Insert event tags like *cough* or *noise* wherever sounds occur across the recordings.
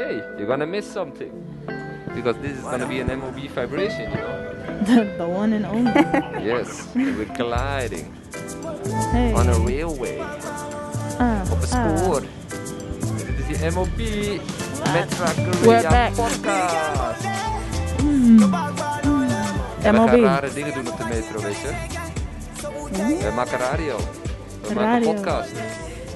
hey, you're gonna miss something. Because this is gonna be an MOB vibration, you know? *laughs* The, the one and only. *laughs* Yes, we're gliding Hey. on a railway. Ah, Op een ah. spoor. Dit is die MOB Metra Korea podcast. Mm. En we gaan rare dingen doen op de metro, weet je? We maken radio. We maken Radio. podcast.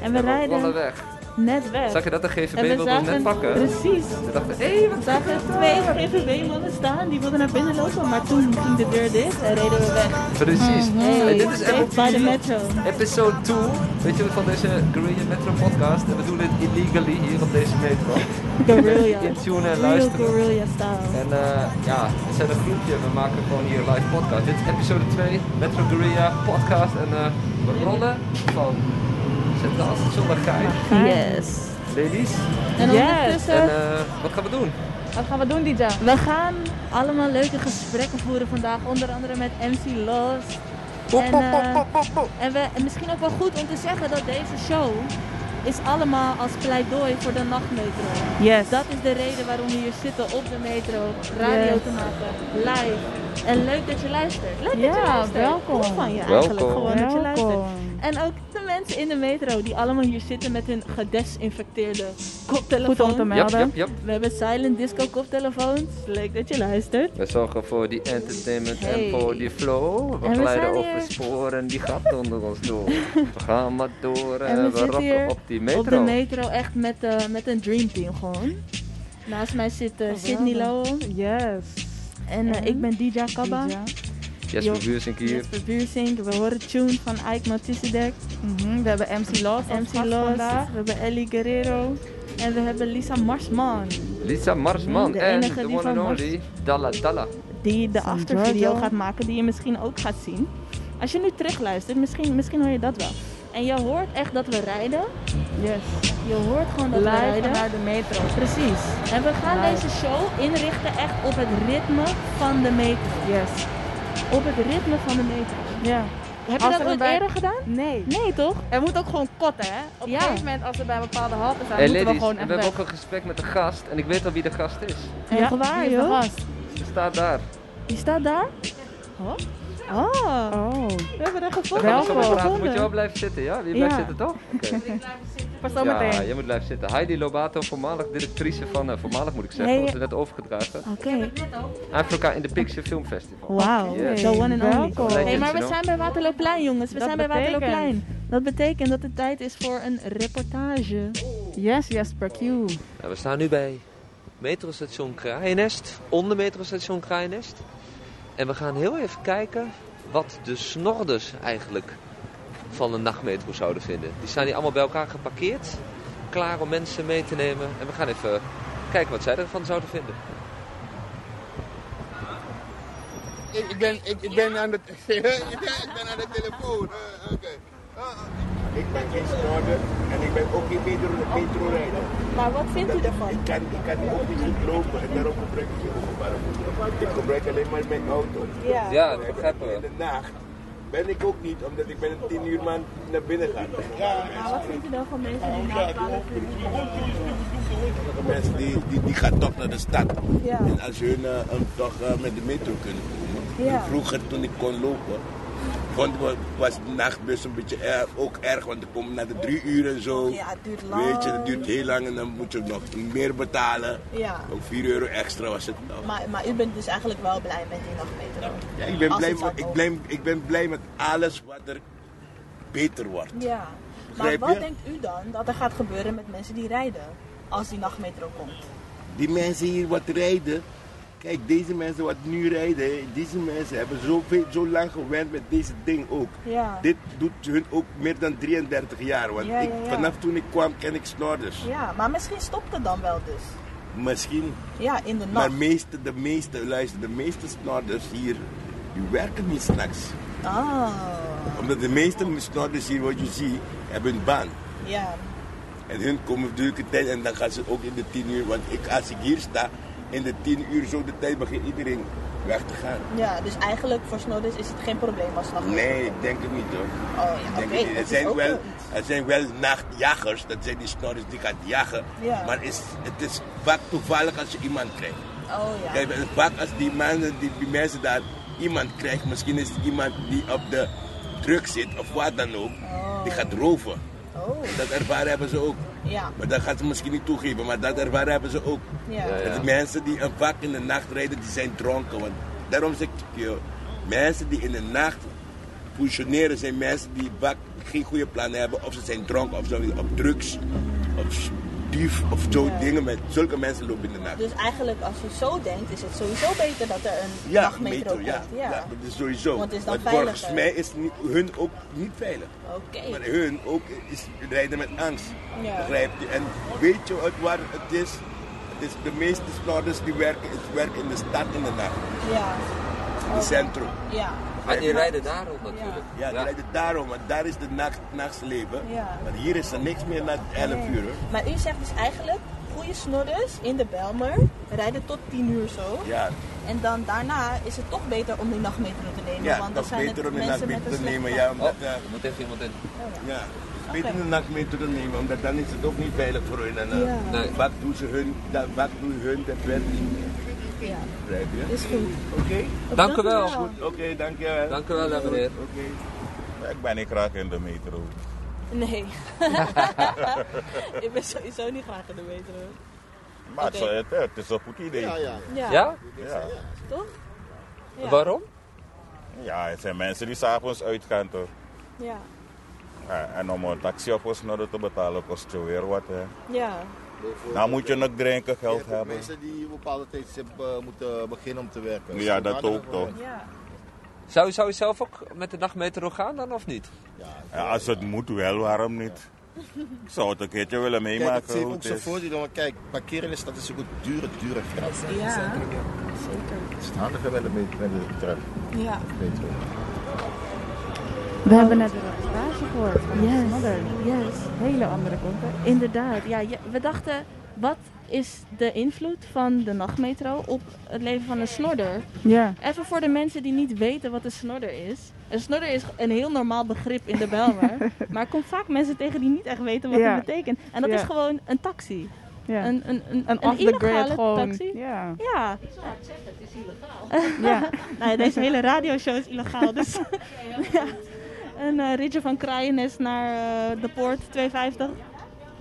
En we En we rijden weg. Net weg. Zag je dat de GVB En wilde net pakken? Precies. We dachten, hé, hey, zagen twee GVB-mannen staan, die wilden naar binnen lopen, maar toen ging de deur dicht en reden we weg. Precies. Hey, En dit is MOB metro. episode 2, weet je, van deze Guerrilla Metro podcast. En we doen dit illegally hier op deze metro. *laughs* Guerrilla. Intunen en Real luisteren. guerrilla style. En eh, ja, we zijn een groepje, we maken gewoon hier live podcast. Dit is episode 2, Metro Guerrilla podcast. En eh, we rollen van Naar Gein. Yes. Ladies, En Yes. ondertussen, en eh, wat gaan we doen? Wat gaan we doen, DJ? we gaan allemaal leuke gesprekken voeren vandaag, onder andere met MC Lost. En, eh, en, we, en misschien ook wel goed om te zeggen dat deze show is allemaal als pleidooi voor de nachtmetro. Yes. Dat is de reden waarom we hier zitten op de metro, radio Yes. te maken, live. En leuk dat je luistert. Leuk dat je Ja, luistert. welkom. Van je eigenlijk Welkom. gewoon dat je luistert. En ook de mensen in de metro die allemaal hier zitten met hun gedesinfecteerde Goed om te koptelefoon. Yep, melden. yep, yep. We hebben silent disco koptelefoons. Leuk dat je luistert. We zorgen voor die entertainment Hey. en voor die flow. We En we glijden over sporen, die gaat onder ons door. *laughs* We gaan maar door en, En we we zitten rocken hier op die metro. Op de metro echt met, eh, met een dream team gewoon. Naast mij zit eh, Sydney Lowell. Yes. En eh, ik ben DJ. Yes, we Buursink hier. Jesper Buursink. We horen tune van Ike Melchizedek. Mhm, We hebben MC Lost MC Lost. vandaag. We hebben Ellie Guerrero. En we hebben Lisa Marsman. Lisa Marsman De en enige de die one van and only Dalla Dalla. Die de aftervideo gaat maken. Die je misschien ook gaat zien. Als je nu terugluistert, misschien, misschien hoor je dat wel. En je hoort echt dat we rijden. Yes. Je hoort gewoon dat we rijden. naar de metro. Precies. En we gaan Live. deze show inrichten echt op het ritme van de metro. Yes. Op het ritme van de metro. Ja. Heb je Als dat ooit bij- eerder gedaan? Nee. Nee, toch? Er moet ook gewoon kotten, hè? Op Ja. een gegeven moment, als we bij een bepaalde halte zijn, Hey moeten we gewoon en echt we hebben ook een gesprek met de gast en ik weet al wie de gast is. Echt waar, wie is de joh? gast? Ze staat daar. Die staat daar? Oh. Oh. Oh. We hebben Daar gevonden. gaan we zo mee Welkom. praten. Moet je wel blijven zitten, ja? Je blijft Ja. zitten toch? *laughs* Oké. Pas zo Ja, meteen. je moet blijven zitten. Heidi Lobato, voormalig directrice van, eh, voormalig moet ik zeggen, Nee, was er net overgedragen. Oké. Afrika in the Picture Film Festival. Wauw. Yes. The one and only. Hey, maar we zijn bij Waterlooplein, jongens. We Dat zijn bij betekent- Waterlooplein. Dat betekent dat het tijd is voor een reportage. Yes, Jesper Q. Nou, we staan nu bij metrostation Kraaienest, onder metrostation Kraaienest. En we gaan heel even kijken wat de snorders eigenlijk van een nachtmetro zouden vinden. Die staan hier allemaal bij elkaar geparkeerd, klaar om mensen mee te nemen. En we gaan even kijken wat zij ervan zouden vinden. Ik, ben, ik, ben aan de, *laughs* ik ben aan de telefoon. Eh. Ah, ah. Ik ben geen snorder en ik ben ook geen metro, metrorijder. Maar wat vindt u ervan? Ik kan, ik kan ook niet goed lopen en daarom gebruik ik geen openbare. Ik gebruik alleen maar mijn auto. Ja. Ja, dat begrijpen In we. de nacht ben ik ook niet, omdat ik ben een tien uur man naar binnen ga. Maar wat vindt u dan van mensen die nachtbouwen Sommige mensen die, die, die gaan toch naar de stad. Ja. En als hun een- toch eh, met de metro kunnen komen. Ja. Vroeger toen ik kon lopen, vond, was de nachtbus een beetje erg, ook erg. Want ik kom na de drie uur en zo. Ja, het duurt lang. Weet je, het duurt heel lang en dan moet je nog meer betalen. Ja. Ook 4 euro extra was het. Maar, maar u bent dus eigenlijk wel blij met die nachtmetro? Ja, ik, ben Als blij, met- ik, blij, ik ben blij met alles wat er beter wordt. Ja. Maar wat denkt u dan dat er gaat gebeuren met mensen die rijden als die nachtmetro komt? Die mensen hier wat rijden. Kijk, deze mensen wat nu rijden, deze mensen hebben zoveel, zo lang gewend met deze ding ook. Ja. Dit doet hun ook meer dan 33 jaar. Want Ja, ik, ja, ja. vanaf toen ik kwam ken ik snorders. Ja, maar misschien stopt het dan wel dus. Misschien. Ja, in de Maar nacht. meeste, de meeste, luister, de meeste snorders hier, die werken niet s'nachts. Ah, Omdat de meeste snorders hier, wat je ziet, hebben een baan. ja. En hun komen natuurlijk tijd en dan gaan ze ook in de 10 uur. Want ik, als ik hier sta, in de 10 uur zo de tijd begint iedereen weg te gaan. Ja, dus eigenlijk voor snodders is het geen probleem als nacht. Nee, ik denk het niet hoor. Oh ja, denk oké. het dat Er zijn, wel, er zijn wel nachtjagers, dat zijn die snorres die gaan jagen. Ja. Maar is, het is vaak toevallig als je iemand krijgt. Oh ja. Kijk, vaak als die, mannen, die, die mensen daar iemand krijgt, misschien is het iemand die op de druk zit of wat dan ook, die gaat roven. Oh, Dat ervaren hebben ze ook. ja. Maar dat gaan ze misschien niet toegeven, maar dat ervaren hebben ze ook. Ja. Mensen die een vaak in de nacht rijden, die zijn dronken. Want daarom zeg ik je, mensen die in de nacht functioneren, zijn mensen die vaak geen goede plannen hebben. Of ze zijn dronken, of ze zijn op drugs, of dief, of zo Ja. dingen. Met zulke mensen lopen in de nacht. Dus eigenlijk als je zo denkt, is het sowieso beter dat er een Ja, nachtmetro metro, komt. ja. ja. dat is sowieso. Want is dan volgens veiliger. mij is niet, hun ook niet veilig. Oké. Maar hun ook is rijden met angst. Ja. Begrijp je? En weet je wat waar het is? Het is de meeste snorters die werken, het werken in de stad in de nacht. Ja. In het centrum. Ja. Maar die rijden daarom natuurlijk. Ja, die rijden daarom, want daar is de nacht, nachtsleven. Ja. Maar hier is er niks meer na 11 uur. hoor. Maar u zegt dus eigenlijk, goede snodders in de Belmer rijden tot 10 uur zo. Ja, En dan daarna is het toch beter om die nachtmetro te nemen. ja want dan zijn beter het om in de mensen nacht met mee een te nemen. Ja, Oh, omdat, eh, er moet even iemand in. ja, beter in de nacht mee te nemen, omdat dan is het ook niet veilig voor hun. En, eh, Ja. Nee. Vaak doen ze hun, dat, vaak doen hun dat werk niet. Ja, je? is goed. Oké, Dank u wel. Oké, dank je wel. Dank u wel, meneer. Oké. Ik ben niet graag in de metro. Nee. *laughs* ik ben sowieso niet graag in de metro. Maar het, het, het is een goed idee. Ja, Ja, ja. Ja, Ja? ja. toch? Ja. Waarom? het zijn mensen die s'avonds uitgaan toch. Ja. Ja, en om een taxi op ons naar te betalen kost je weer wat. Hè. Ja. Nou moet je nog drinken geld hebben. mensen die op bepaalde tijdstip uh, moeten beginnen om te werken. Ja, dat ook toch. Ja. Zou, zou je zelf ook met de nachtmetro gaan dan of niet? Ja. Ja, als het moet wel, waarom niet? Ik zou het een keertje willen Kijk, meemaken. het heeft ook zijn is. voordelen, want kijk, parkeren in de stad is ook dure, dure geld. Ja. Zeker. Het is handiger met de, met de tram, Ja. metro. We hebben net een reportage gehoord. Yes. Yes. Hele andere context. Inderdaad. Ja, je- we dachten, wat is de invloed van de nachtmetro op het leven van een snorder? Ja. Even voor de mensen die niet weten wat een snorder is. Een snorder is een heel normaal begrip in de Belmer. *laughs* maar er komt vaak mensen tegen die niet echt weten wat Ja. het betekent. En dat Ja. is gewoon een taxi. ja. Een, een, een, Een een off-the-grid illegale gewoon. taxi. Ja. Ja. ja. *laughs* Nou ja, deze hele radioshow is illegaal. Dus *laughs* ja. Een eh, ritje van Kraaienest naar eh, de Poort 250.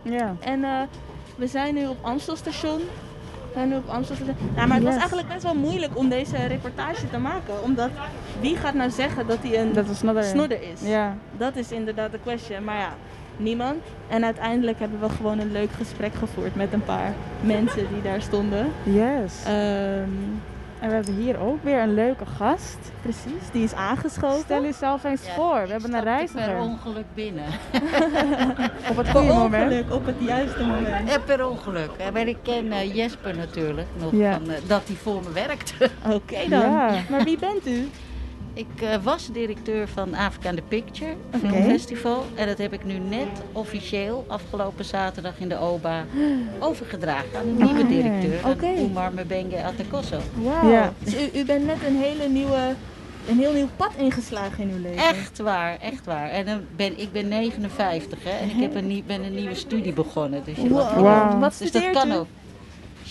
ja. En eh, we zijn nu op Amstelstation. We zijn nu op Amstelstation. Ja, maar het was Yes. eigenlijk best wel moeilijk om deze reportage te maken. Omdat wie gaat nou zeggen dat hij een Dat is snodder. snodder is? Ja. Dat is inderdaad de question. Maar ja, niemand. En uiteindelijk hebben we gewoon een leuk gesprek gevoerd met een paar mensen die daar stonden. Yes. Ehm, En we hebben hier ook weer een leuke gast. precies, die is aangeschoten. Stel jezelf eens Ja, voor. We hebben een reiziger. per ongeluk binnen. *laughs* Op het goede moment. ongeluk, op het juiste moment. Ja, per ongeluk. Maar ik ken eh, Jesper natuurlijk nog, Ja. van, eh, dat hij voor me werkte. Oké dan. Ja. Maar wie bent u? Ik eh, was directeur van Africa in the Picture Oké. Filmfestival. En dat heb ik nu net officieel afgelopen zaterdag in de OBA *gasps* overgedragen aan een nieuwe Oké. directeur, Oké. aan Oumar Mbenge Atakosso. Wauw. Ja. Dus u, u bent net een hele nieuwe, een heel nieuw pad ingeslagen in uw leven. Echt waar, echt waar. En dan ben, ik ben 59 hè, en ik heb een, ben een nieuwe studie begonnen. Dus, je Wow. Wat dus dat kan u? ook.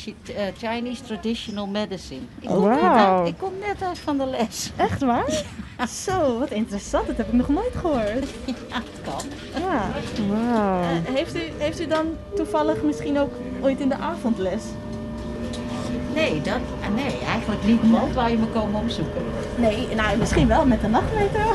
Eh, Chinese Traditional Medicine. Ik Oh, kom, uit, ik kom net uit van de les. Echt waar? Zo, wat interessant. Dat heb ik nog nooit gehoord. *laughs* Ja, het kan. Ja. Wauw. Eh, heeft, u, heeft u dan toevallig misschien ook ooit in de avondles? Nee, dat, ah, nee, eigenlijk niet. Want waar je me komen opzoeken. Nee, nou misschien wel met de nachtmetro. *laughs*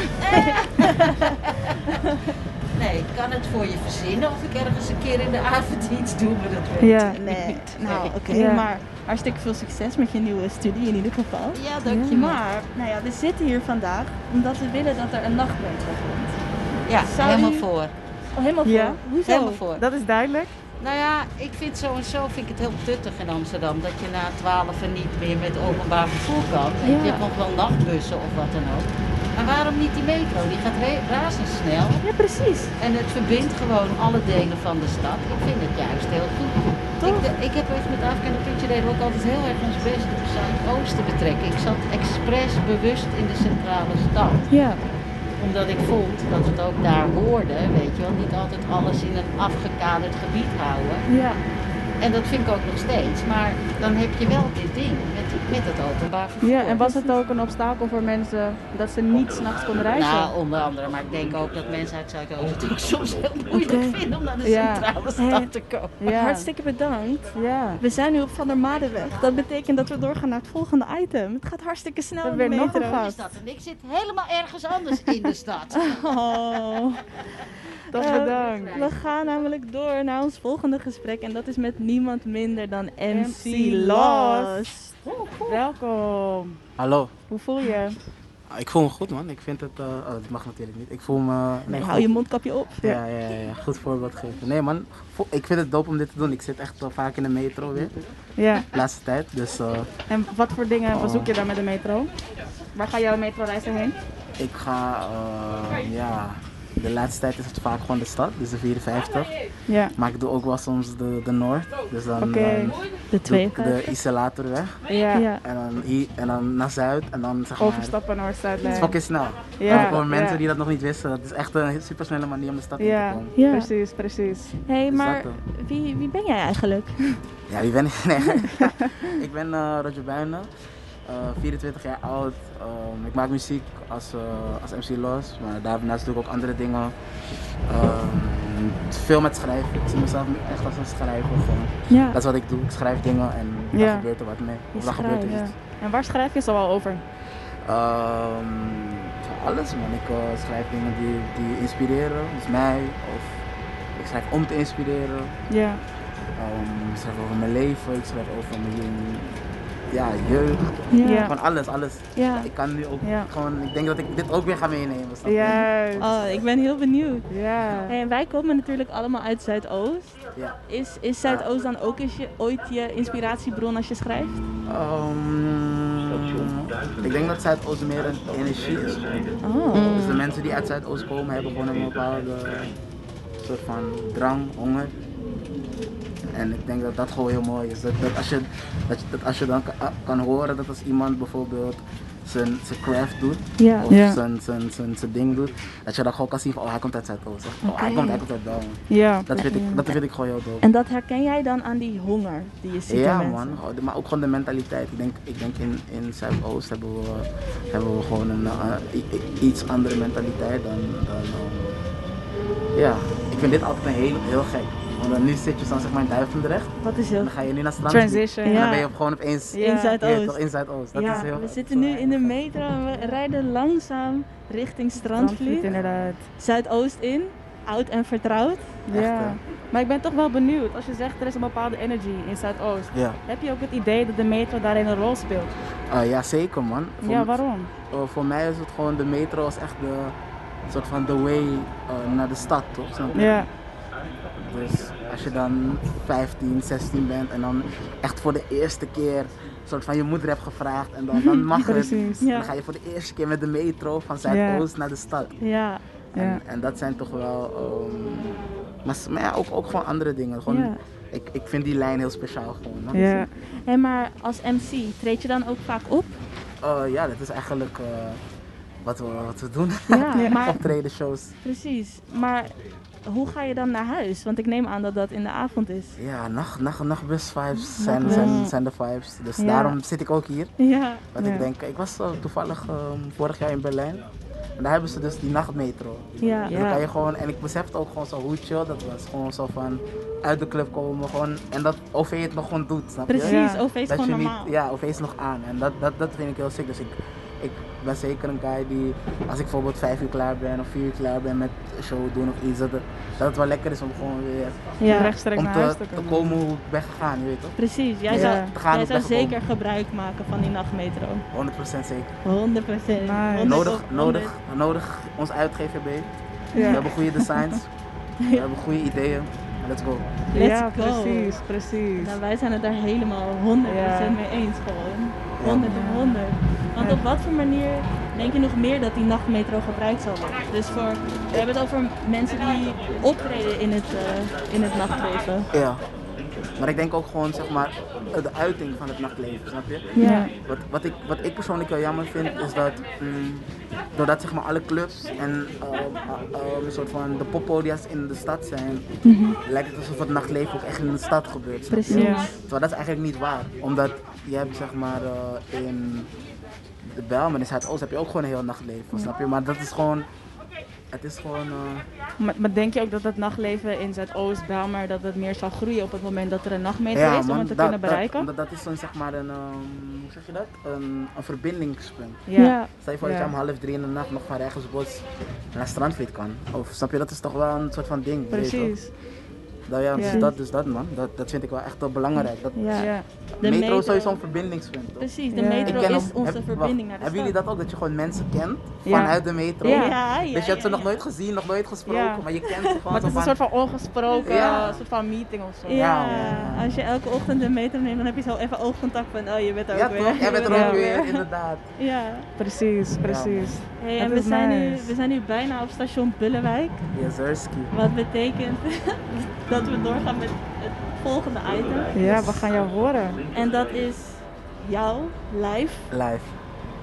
Nee, ik kan het voor je verzinnen of ik ergens een keer in de avond *laughs* iets doe, maar dat weet Ja. ik Nee, niet. nou Nee. oké, Ja. maar hartstikke veel succes met je nieuwe studie in ieder geval. Ja, dankjewel. Maar, nou ja, we zitten hier vandaag omdat we willen dat er een nachtmetro komt. Ja, Zou helemaal u- voor. Oh, helemaal voor. Ja. Hoezo? Helemaal voor. Dat is duidelijk. Nou ja, ik vind zo en zo vind ik het heel tuttig in Amsterdam. Dat je na 12 en niet meer met openbaar vervoer kan. Ja. Je hebt nog wel nachtbussen of wat dan ook. Maar waarom niet die metro? Die gaat razendsnel. Ja, precies. En het verbindt gewoon alle delen van de stad. Ik vind het juist heel goed. Ik, de- ik heb even met Afrika en de Picture deden ook altijd heel erg ons best op Zuidoost te betrekken. Ik zat expres bewust in de centrale stad. Ja. Omdat ik vond dat het ook daar hoorde, weet je wel. Niet altijd alles in een afgekaderd gebied houden. Ja. En dat vind ik ook nog steeds. Maar dan heb je wel dit ding met, met het openbaar vervoer. Ja, en was het ook een obstakel voor mensen dat ze niet s'nachts konden reizen? Nou, onder andere. Maar ik denk ook dat mensen uit Zuidoost het ook soms heel moeilijk vinden om naar de Ja. centrale stad te komen. ja. Hartstikke bedankt. Ja. We zijn nu op Van der Madenweg. Dat betekent dat we doorgaan naar het volgende item. Het gaat hartstikke snel. We in hebben nog een De stad. En ik zit helemaal ergens anders in de stad. *laughs* Oh. Toch Eh, bedankt. we gaan namelijk door naar ons volgende gesprek. En dat is met niemand minder dan MC, MC Lost. Welkom. Hallo. Hoe voel je? Ah, Ik voel me goed man. Ik vind het, eh, oh, dat mag natuurlijk niet. Ik voel me, nee, Hou je mondkapje op. Ja, ja, ja, ja, goed voorbeeld geven. Nee man, ik vind het dope om dit te doen. Ik zit echt wel vaak in de metro weer, Ja. de laatste tijd. Dus eh, En wat voor dingen bezoek je dan met de metro? Waar ga jouw metroreizen heen? ik ga, eh, ja, de laatste tijd is het vaak gewoon de stad, dus de 54. Ja. Maar ik doe ook wel soms de, de Noord, dus dan Oké. eh, De doe twee. ik de Isolatorweg. Ja. Ja. En dan, hier, en dan naar Zuid en dan zeg maar... Overstappen Noord-Zuid. Het is fucking snel. Ja, En voor mensen ja. die dat nog niet wisten, dat is echt een super snelle manier om de stad in te komen. Ja. precies, precies. hey, maar wie, wie ben jij eigenlijk? Ja, wie ben ik? Nee. *laughs* *laughs* ik ben eh Roger Buijnen, 24 jaar oud. Ehm, ik maak muziek als, eh, als MC Los, maar daarnaast doe ik ook andere dingen. Ehm, veel met schrijven. Ik zie mezelf echt als een schrijver. Ja. Dat is wat ik doe. Ik schrijf dingen en Ja. dan gebeurt er wat mee. Of dan gebeurt er iets. En waar schrijf je zo al over? Ehm, alles man. Ik eh, schrijf dingen die, die inspireren, dus mij. Of ik schrijf om te inspireren. Ja. Ik schrijf over mijn leven, ik schrijf over mijn ja, jeugd. Ja. Ja. Gewoon alles, alles. Ja. Ik kan nu ook Ja. gewoon, ik denk dat ik dit ook weer ga meenemen. Juist. Oh, ik ben heel benieuwd. Ja. Hey, en wij komen natuurlijk allemaal uit Zuidoost. Ja. Is, is Zuidoost dan ook eens je, ooit je inspiratiebron als je schrijft? Ehm, ik denk dat Zuidoost meer een energie is. Oh. Dus de mensen die uit Zuidoost komen hebben gewoon een bepaalde soort van drang, honger. En ik denk dat dat gewoon heel mooi is. Dat, dat, als, je, dat, als je dan kan, kan horen dat als iemand bijvoorbeeld zijn, zijn craft doet, of zijn, zijn, zijn, zijn ding doet, dat je dan gewoon kan zien van oh hij komt uit Zuidoost. Of, oh hij komt, uit Belmen. Ja. Dat vind, ik, dat vind ik gewoon heel dope. En dat herken jij dan aan die honger die je ziet Ja man, de- maar ook gewoon de mentaliteit. Ik denk, ik denk in, in Zuidoost hebben we, hebben we gewoon een eh, iets andere mentaliteit dan, dan ehm, ja, ik vind dit altijd een heel, heel gek. Want dan nu zit je dan zeg maar in Duivendrecht Wat is heel dan ga je nu naar strand Transition. en Ja. dan ben je gewoon opeens Ja. in ja, Zuidoost. toch, in Zuidoost. Dat ja, is heel we zitten nu in de metro en we rijden langzaam richting Strandvliet Strandvliet. inderdaad. Zuidoost in, oud en vertrouwd. Echt, Ja. Maar ik ben toch wel benieuwd. Als je zegt er is een bepaalde energy in Zuidoost. Ja. Heb je ook het idee dat de metro daarin een rol speelt? Ah, ja, zeker man. Voor, Ja, waarom? eh, voor mij is het gewoon, de metro is echt de soort van the way eh, naar de stad, toch? Ja. Dus als je dan 15, 16 bent en dan echt voor de eerste keer soort van je moeder hebt gevraagd en dan, dan *laughs* mag het. Ja. Dan ga je voor de eerste keer met de metro van Zuidoost naar de stad. Ja, Ja. En, en dat zijn toch wel, ehm, maar, ja, ook, ook gewoon andere dingen. Gewoon, Ja. ik, ik vind die lijn heel speciaal gewoon. Ja. Hé, maar als MC treed je dan ook vaak op? Eh, ja, dat is eigenlijk eh, wat, we, wat we doen. Ja, *laughs* maar Optreden, shows. precies. Maar hoe ga je dan naar huis? Want ik neem aan dat dat in de avond is. Ja, nacht, nacht, nachtbus vibes zijn, Nachtbus. zijn, zijn de vibes. Dus Ja. daarom zit ik ook hier. Ja, Want ik denk, ik was eh, toevallig ehm, vorig jaar in Berlijn. En daar hebben ze dus die nachtmetro. ja. En dan kan je gewoon, en ik besefte ook gewoon zo hoe chill dat was. Gewoon zo van uit de club komen gewoon. En dat OV het nog gewoon doet, snap je? Precies, Ja. OV is Dat gewoon je normaal. niet, ja, OV is nog aan. En dat, dat, dat vind ik heel sick. Dus ik, ik ben zeker een guy die, als ik bijvoorbeeld vijf uur klaar ben of vier uur klaar ben met een show doen of iets, dat het, dat het wel lekker is om gewoon weer Ja, Rechtstreeks om naar te, huis te te komen. komen hoe ik ben gegaan, je weet toch? precies. Jij Ja. zou, jij zou gekomen. zeker gebruik maken van die nachtmetro. 100% zeker. 100 procent. Nice. Nodig, nodig, nodig ons uit GVB. We hebben goede designs, *laughs* we hebben goede ideeën. Let's go. Let's ja, go. precies, precies. Nou, wij zijn het daar helemaal 100% Ja. mee eens gewoon. 100 en 100. Want op wat voor manier denk je nog meer dat die nachtmetro gebruikt zal worden? Dus voor, we hebben het over mensen die optreden in het, eh, in het nachtleven. Ja. Maar ik denk ook gewoon, zeg maar, de uiting van het nachtleven, snap je? Ja. Wat, wat, ik, wat ik persoonlijk wel jammer vind, is dat mm, doordat zeg maar alle clubs en eh, eh, een soort van de poppodia's in de stad zijn, Mhm. lijkt het alsof het nachtleven ook echt in de stad gebeurt. Precies. Ja. Terwijl dat is eigenlijk niet waar. Omdat je hebt zeg maar in de Bijlmer in Zuidoost heb je ook gewoon een heel nachtleven, snap je? Maar dat is gewoon, het is gewoon... eh, Maar, maar denk je ook dat het nachtleven in Zuidoost, Bijlmer, dat het meer zal groeien op het moment dat er een nachtmetro is om man, het te dat- kunnen dat- bereiken? omdat dat is dan zeg maar een, ehm, hoe zeg je dat? Een, een verbindingspunt. Ja. Ja. Stel je voor dat je om half drie in de nacht nog van Rijgersbos naar Strandvliet kan. Of snap je, dat is toch wel een soort van ding. Precies. Nou ja, dus Ja. dat, dus dat man. Dat, dat vind ik wel echt wel belangrijk. Dat, Ja. Ja. De metro, metro- is sowieso een verbindingspunt. toch? Precies, de metro is onze heb- verbinding naar de Hebben jullie dat ook, dat je gewoon mensen kent Ja. vanuit de metro? Ja, ja, dus je ja, hebt ze ja, nog nooit gezien, nog nooit gesproken, Ja. maar je kent ze gewoon Maar het is een soort van ongesproken, Ja. een soort van meeting of zo. Ja, Ja, als je elke ochtend de metro neemt, dan heb je zo even oogcontact van, oh je bent er Ja ook weer. toch, jij bent er ook weer, inderdaad. Ja. Precies, precies. Hey, Dat en we is zijn, nu, we zijn nu bijna op station Bullewijk. Yes, Zerski. Wat betekent *laughs* dat we doorgaan met het volgende item. Ja, we gaan jou horen. En dat is jou, live. Live.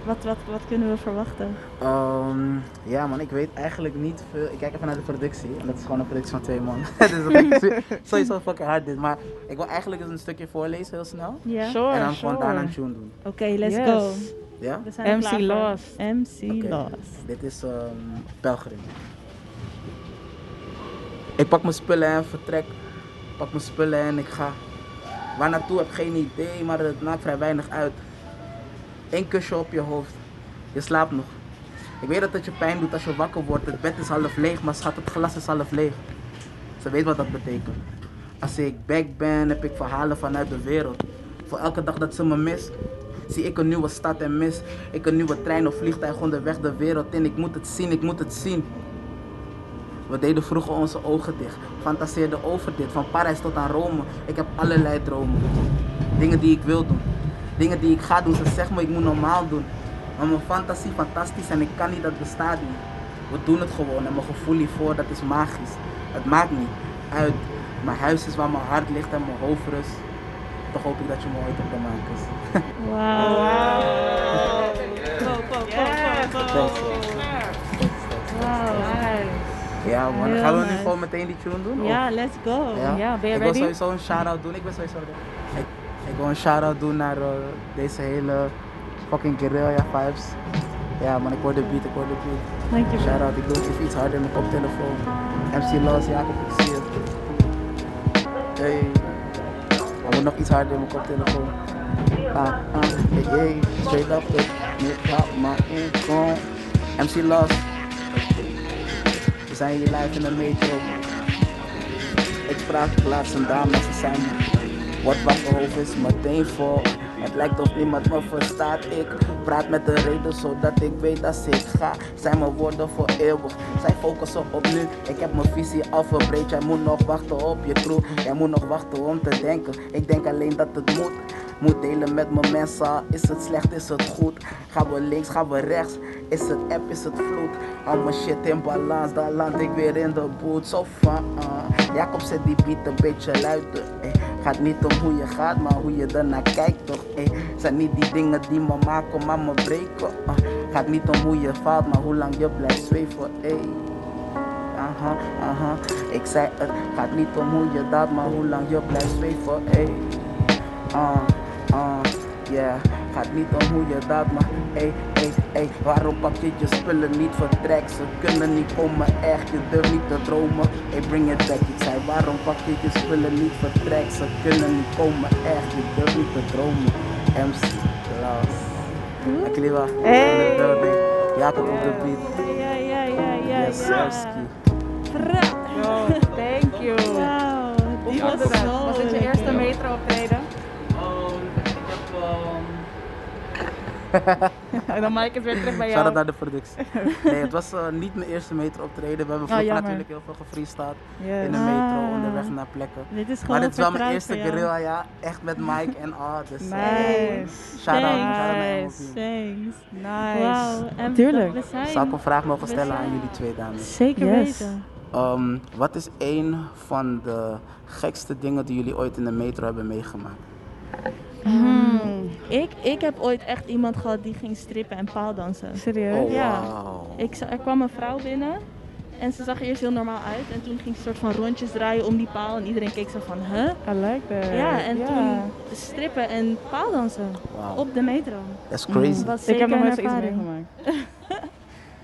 Wat, wat, wat kunnen we verwachten? Ehm, ja man, ik weet eigenlijk niet veel. Ik kijk even naar de productie. En dat is gewoon een productie van twee man. *laughs* dus dat is *laughs* sowieso fucking hard dit. Maar ik wil eigenlijk eens een stukje voorlezen heel snel. Ja. Sure, en dan gewoon daarna een tune doen. Oké, let's Yes. go. Ja? We zijn MC. Lost. MC. Lost. Dit is ehm Pelgrim. Ik pak mijn spullen en vertrek. Pak mijn spullen en ik ga. Waar naartoe heb geen idee, maar het maakt vrij weinig uit. Eén kusje op je hoofd. Je slaapt nog. Ik weet dat het je pijn doet als je wakker wordt. Het bed is half leeg, maar schat, het glas is half leeg. Ze weet wat dat betekent. Als ik back ben, heb ik verhalen vanuit de wereld. Voor elke dag dat ze me mist, zie ik een nieuwe stad en mis. Ik een nieuwe trein of vliegtuig onderweg de wereld in. Ik moet het zien, ik moet het zien. We deden vroeger onze ogen dicht, fantaseerden over dit, van Parijs tot aan Rome. Ik heb allerlei dromen. Dingen die ik wil doen, dingen die ik ga doen. Ze zeggen me ik moet normaal doen. Maar mijn fantasie fantastisch en ik kan niet, dat bestaat niet. We doen het gewoon en mijn gevoel hiervoor, dat is magisch. Het maakt niet uit. Mijn huis is waar mijn hart ligt en mijn hoofd rust. Toch hoop ik dat je me ooit op de maan kust. *laughs* Wauw. Wow. Ja man, Heel gaan we nu nice. gewoon meteen die tune doen? Ja, Of- let's go. Ja, ben je ik wil sowieso een shout-out doen. Ik ben sowieso. Ik, ik wil een shout-out doen naar eh, deze hele fucking guerrilla vibes. Ja man, ik hoor de beat, ik hoor de beat. Dankjewel. Shout-out, ik doe het even iets harder in mijn koptelefoon. MC Los, Jacob, ik zie het. Hey. Ik moet nog iets harder in mijn koptelefoon. Ah, ah, hey, hey. Straight up, it. Hip-hop, my income. MC Los. We zijn hier live in de metro. Ik sprak laatst een dame, ze me Wat wakker hoofd is meteen vol Het lijkt of niemand me verstaat. Ik praat met de reden zodat ik weet als ik ga Zijn mijn woorden voor eeuwig. Zij focussen op nu. Ik heb mijn visie al Jij moet nog wachten op je crew. Jij moet nog wachten om te denken. Ik denk alleen dat het moet moet delen met mijn mensen, is het slecht, is het goed? Gaan we links, gaan we rechts? Is het app, is het vloed? Al mijn shit in balans, dan land ik weer in de boot. Zo van, uh. Jacob zet die beat een beetje luider. Eh. Gaat niet om hoe je gaat, maar hoe je ernaar kijkt toch? Eh. Zijn niet die dingen die me maken, maar me breken. Uh. Gaat niet om hoe je faalt, maar hoe lang je blijft zweven. Eh. Aha, aha. Ik zei het gaat niet om hoe je daalt, maar hoe lang je blijft zweven. Ey. Ah, ah, yeah. Gaat niet om hoe je daalt, maar ey, ey, ey. Waarom pak je je spullen niet vertrek? Ze kunnen niet komen echt, je durft niet te dromen. Ey, bring it back. Ik zei waarom pak je je spullen niet vertrek? Ze kunnen niet komen echt, je durft niet te dromen. MC Klaus. Akliwa, Hey. Jacob op de beat. Ja, ja, ja, ja. Yes, ja. Sirski. Pra. Yo, thank you. Hoe die was zo Was dit je eerste metro optreden? *laughs* en dan maak ik het weer terug bij jou. Shout-out naar de productie. Nee, het was eh, niet mijn eerste metro optreden. We hebben Oh, vroeger natuurlijk heel veel gefreestyled Yes. in de metro, Ah. onderweg naar plekken. Dit is Maar dit is wel mijn eerste guerrilla, ja. Echt met Mike en al. Dus, eh, Nice. Shout-out, shout-out naar Thanks. MOP. Thanks. Nice. En Tuurlijk. Zou ik een vraag mogen stellen aan jullie twee dames? Zeker Yes. weten. Ehm, wat is één van de gekste dingen die jullie ooit in de metro hebben meegemaakt? Hmm. Ik, ik heb ooit echt iemand gehad die ging strippen en paaldansen. Serieus? Oh, Ja. Ik, er kwam een vrouw binnen en ze zag er eerst heel normaal uit. En toen ging ze soort van rondjes draaien om die paal en iedereen keek zo van, huh? I like that. Ja, en toen strippen en paaldansen op de metro. That's crazy. Was Ik heb nog nooit zoiets meegemaakt. *laughs*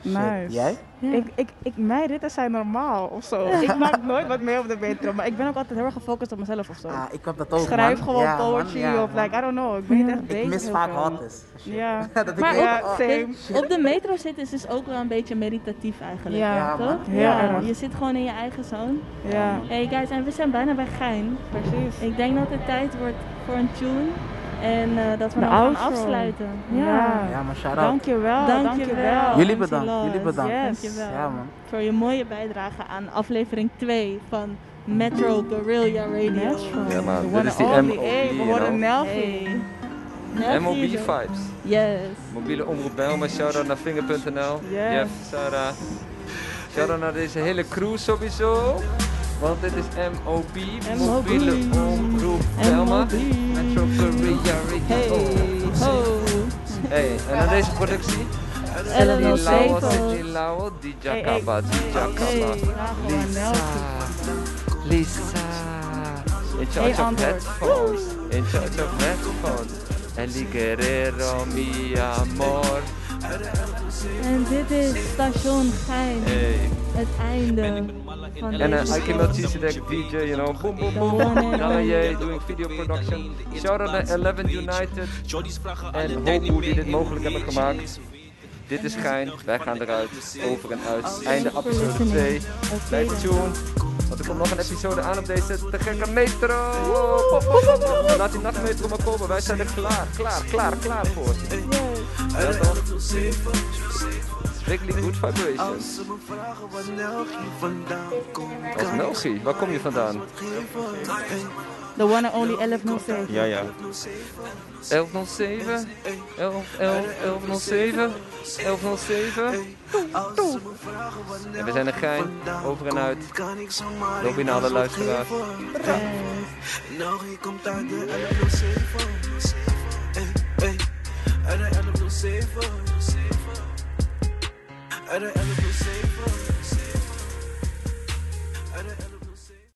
Nice. Jij? Ja. Ik, ik, ik, mijn ritten zijn normaal of zo. *laughs* ik maak nooit wat mee op de metro, maar ik ben ook altijd heel erg gefocust op mezelf of zo. Ah, ik heb dat ook, ik schrijf man. gewoon Ja, poetry ja, of man. like, I don't know. Ik ben niet echt Ik bezig. mis heel vaak hotness. Ja. *laughs* dat ik Maar denk, ja, oh, same. Op de metro zitten is dus ook wel een beetje meditatief eigenlijk. Ja, Ja, toch? ja, je zit gewoon in je eigen zone. Ja, Hey guys, en we zijn bijna bij Gein. precies. Ik denk dat het tijd wordt voor een tune. En eh, dat we De dan gaan afsluiten. Ja. Ja, maar shout-out. Dankjewel, Dankjewel. dankjewel. Jullie bedankt, jullie bedankt. Yes. Dankjewel. Ja, man. Voor je mooie bijdrage aan aflevering 2 van Metro Guerrilla Radio. Metro. Ja, man, The dit is die. MOB, we worden. Hey. MOB vibes. Yes. Mobiele omroep Bijlmer, shout-out naar Finger.nl. Yes. Jeff, Sarah. Shout-out naar deze hele crew sowieso. Want dit is MOB, Mobiele Omroep Bijlmer. Metro Korea Hey. Ho. Hey, en dan deze productie. Ellen Die Los Lauwe, Zeven. die Lauwe, die Hey, hey. Jakaba, die Hey, Jakaba. gewoon Lisa. Lisa. In charge of headphones. In charge of headphones. El Guerrero, mi amor. En dit is Station Gein. Hey. Het einde van En uh, deze Ike Melchizedek, DJ, you know, boom boom boom. And. J, doing video production. Shout out naar 11 United en Hoku die dit mogelijk hebben gemaakt. Dit is Gein, wij gaan eruit, over en uit. Einde episode 2. Blijf tuned, want er komt nog een episode aan op deze te gekke metro. Pop, pop, pop, pop. Laat die nachtmetro maar komen, wij zijn er klaar, klaar, klaar, klaar voor. Ja toch? Strictly good vibrations. Als Melchi, waar kom je vandaan? The one and only 1107. Ja, ja. 1107, 11, 11, 1107, 1107. En we zijn een gein, over en uit. Loop naar alle luisteraars. Nou,